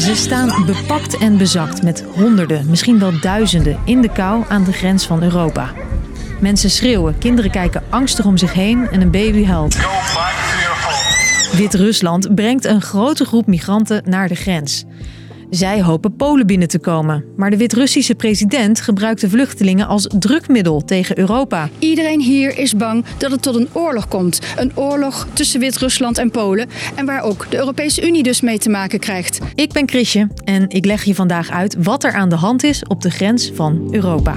Ze staan bepakt en bezakt met honderden, misschien wel duizenden in de kou aan de grens van Europa. Mensen schreeuwen, kinderen kijken angstig om zich heen en een baby huilt. Wit-Rusland brengt een grote groep migranten naar de grens. Zij hopen Polen binnen te komen. Maar de Wit-Russische president gebruikt de vluchtelingen als drukmiddel tegen Europa. Iedereen hier is bang dat het tot een oorlog komt. Een oorlog tussen Wit-Rusland en Polen. En waar ook de Europese Unie dus mee te maken krijgt. Ik ben Chrisje en ik leg je vandaag uit wat er aan de hand is op de grens van Europa.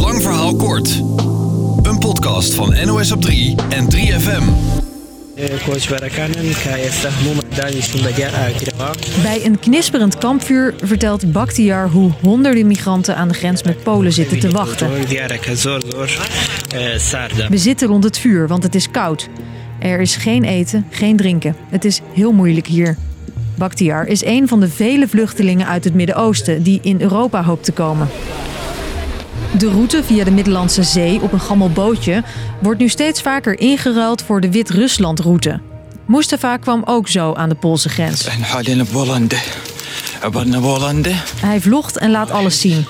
Lang verhaal kort. Een podcast van NOS op 3 en 3FM. Bij een knisperend kampvuur vertelt Bakhtiar hoe honderden migranten aan de grens met Polen zitten te wachten. We zitten rond het vuur, want het is koud. Er is geen eten, geen drinken. Het is heel moeilijk hier. Bakhtiar is een van de vele vluchtelingen uit het Midden-Oosten die in Europa hoopt te komen. De route via de Middellandse Zee op een gammel bootje wordt nu steeds vaker ingeruild voor de Wit-Rusland-route. Mustafa kwam ook zo aan de Poolse grens. Hij vlogt en laat alles zien.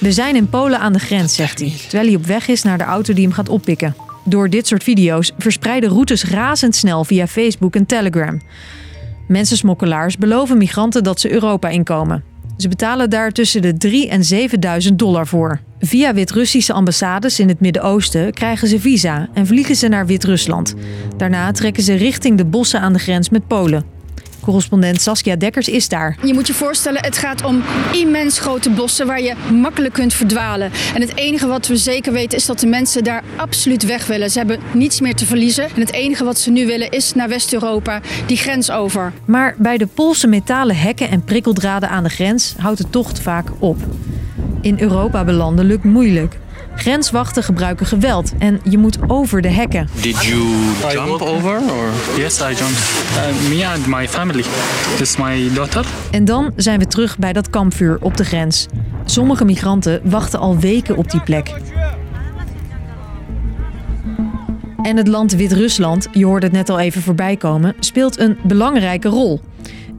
We zijn in Polen aan de grens, zegt hij, terwijl hij op weg is naar de auto die hem gaat oppikken. Door dit soort video's verspreiden routes razendsnel via Facebook en Telegram. Mensensmokkelaars beloven migranten dat ze Europa inkomen. Ze betalen daar tussen de 3 en 7000 dollar voor. Via Wit-Russische ambassades in het Midden-Oosten krijgen ze visa en vliegen ze naar Wit-Rusland. Daarna trekken ze richting de bossen aan de grens met Polen. Correspondent Saskia Dekkers is daar. Je moet je voorstellen, het gaat om immens grote bossen waar je makkelijk kunt verdwalen. En het enige wat we zeker weten is dat de mensen daar absoluut weg willen. Ze hebben niets meer te verliezen. En het enige wat ze nu willen is naar West-Europa, die grens over. Maar bij de Poolse metalen hekken en prikkeldraden aan de grens houdt de tocht vaak op. In Europa belanden lukt moeilijk. Grenswachten gebruiken geweld en je moet over de hekken. Did you jump over or? Yes, I jumped. Uh, me and my family. This is my daughter. En dan zijn we terug bij dat kampvuur op de grens. Sommige migranten wachten al weken op die plek. En het land Wit-Rusland, je hoorde het net al even voorbij komen, speelt een belangrijke rol.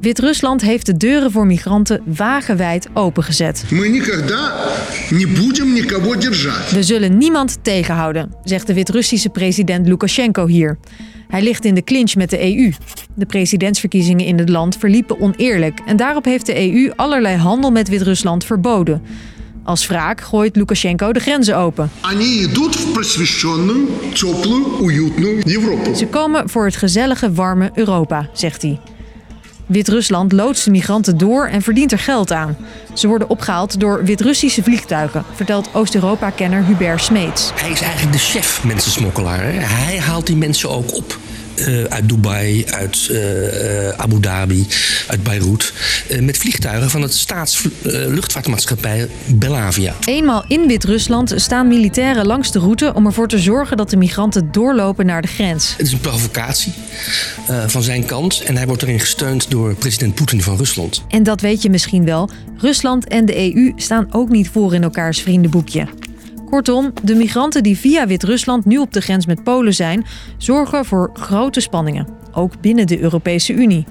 Wit-Rusland heeft de deuren voor migranten wagenwijd opengezet. We zullen niemand tegenhouden, zegt de Wit-Russische president Lukashenko hier. Hij ligt in de clinch met de EU. De presidentsverkiezingen in het land verliepen oneerlijk en daarop heeft de EU allerlei handel met Wit-Rusland verboden. Als wraak gooit Lukashenko de grenzen open. Ze komen voor het gezellige, warme Europa, zegt hij. Wit-Rusland loodst de migranten door en verdient er geld aan. Ze worden opgehaald door Wit-Russische vliegtuigen, vertelt Oost-Europa-kenner Hubert Smeets. Hij is eigenlijk de chef mensensmokkelaar. Hij haalt die mensen ook op. Uh, uit Dubai, uit uh, Abu Dhabi, uit Beirut. Uh, met vliegtuigen van het staatsluchtvaartmaatschappij Belavia. Eenmaal in Wit-Rusland staan militairen langs de route om ervoor te zorgen dat de migranten doorlopen naar de grens. Het is een provocatie van zijn kant en hij wordt erin gesteund door president Poetin van Rusland. En dat weet je misschien wel. Rusland en de EU staan ook niet voor in elkaars vriendenboekje. Kortom, de migranten die via Wit-Rusland nu op de grens met Polen zijn, zorgen voor grote spanningen, ook binnen de Europese Unie.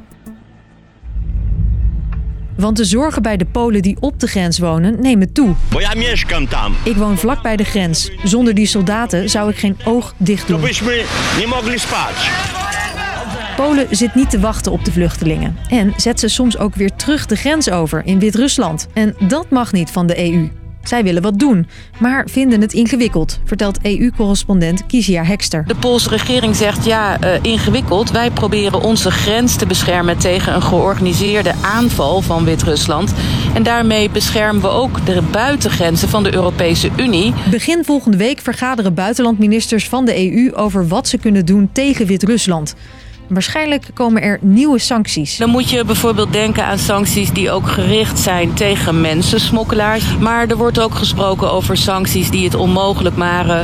Want de zorgen bij de Polen die op de grens wonen nemen toe. Ik woon vlak bij de grens. Zonder die soldaten zou ik geen oog dicht doen. Polen zit niet te wachten op de vluchtelingen en zet ze soms ook weer terug de grens over in Wit-Rusland. En dat mag niet van de EU. Zij willen wat doen, maar vinden het ingewikkeld, vertelt EU-correspondent Kizia Hekster. De Poolse regering zegt ja, uh, ingewikkeld. Wij proberen onze grens te beschermen tegen een georganiseerde aanval van Wit-Rusland. En daarmee beschermen we ook de buitengrenzen van de Europese Unie. Begin volgende week vergaderen buitenlandministers van de EU over wat ze kunnen doen tegen Wit-Rusland. Waarschijnlijk komen er nieuwe sancties. Dan moet je bijvoorbeeld denken aan sancties die ook gericht zijn tegen mensensmokkelaars. Maar er wordt ook gesproken over sancties die het onmogelijk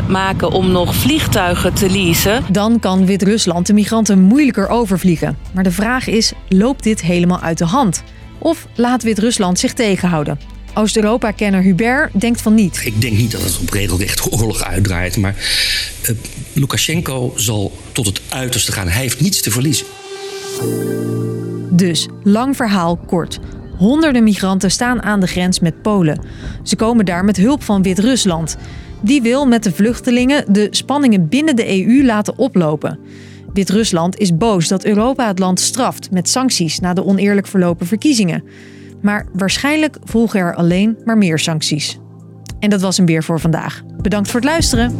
maken om nog vliegtuigen te leasen. Dan kan Wit-Rusland de migranten moeilijker overvliegen. Maar de vraag is: loopt dit helemaal uit de hand? Of laat Wit-Rusland zich tegenhouden? Oost-Europa-kenner Hubert denkt van niet. Ik denk niet dat het op regelrechte oorlog uitdraait, maar uh, Lukashenko zal tot het uiterste gaan. Hij heeft niets te verliezen. Dus, lang verhaal kort. Honderden migranten staan aan de grens met Polen. Ze komen daar met hulp van Wit-Rusland. Die wil met de vluchtelingen de spanningen binnen de EU laten oplopen. Wit-Rusland is boos dat Europa het land straft met sancties na de oneerlijk verlopen verkiezingen. Maar waarschijnlijk volgen er alleen maar meer sancties. En dat was hem weer voor vandaag. Bedankt voor het luisteren.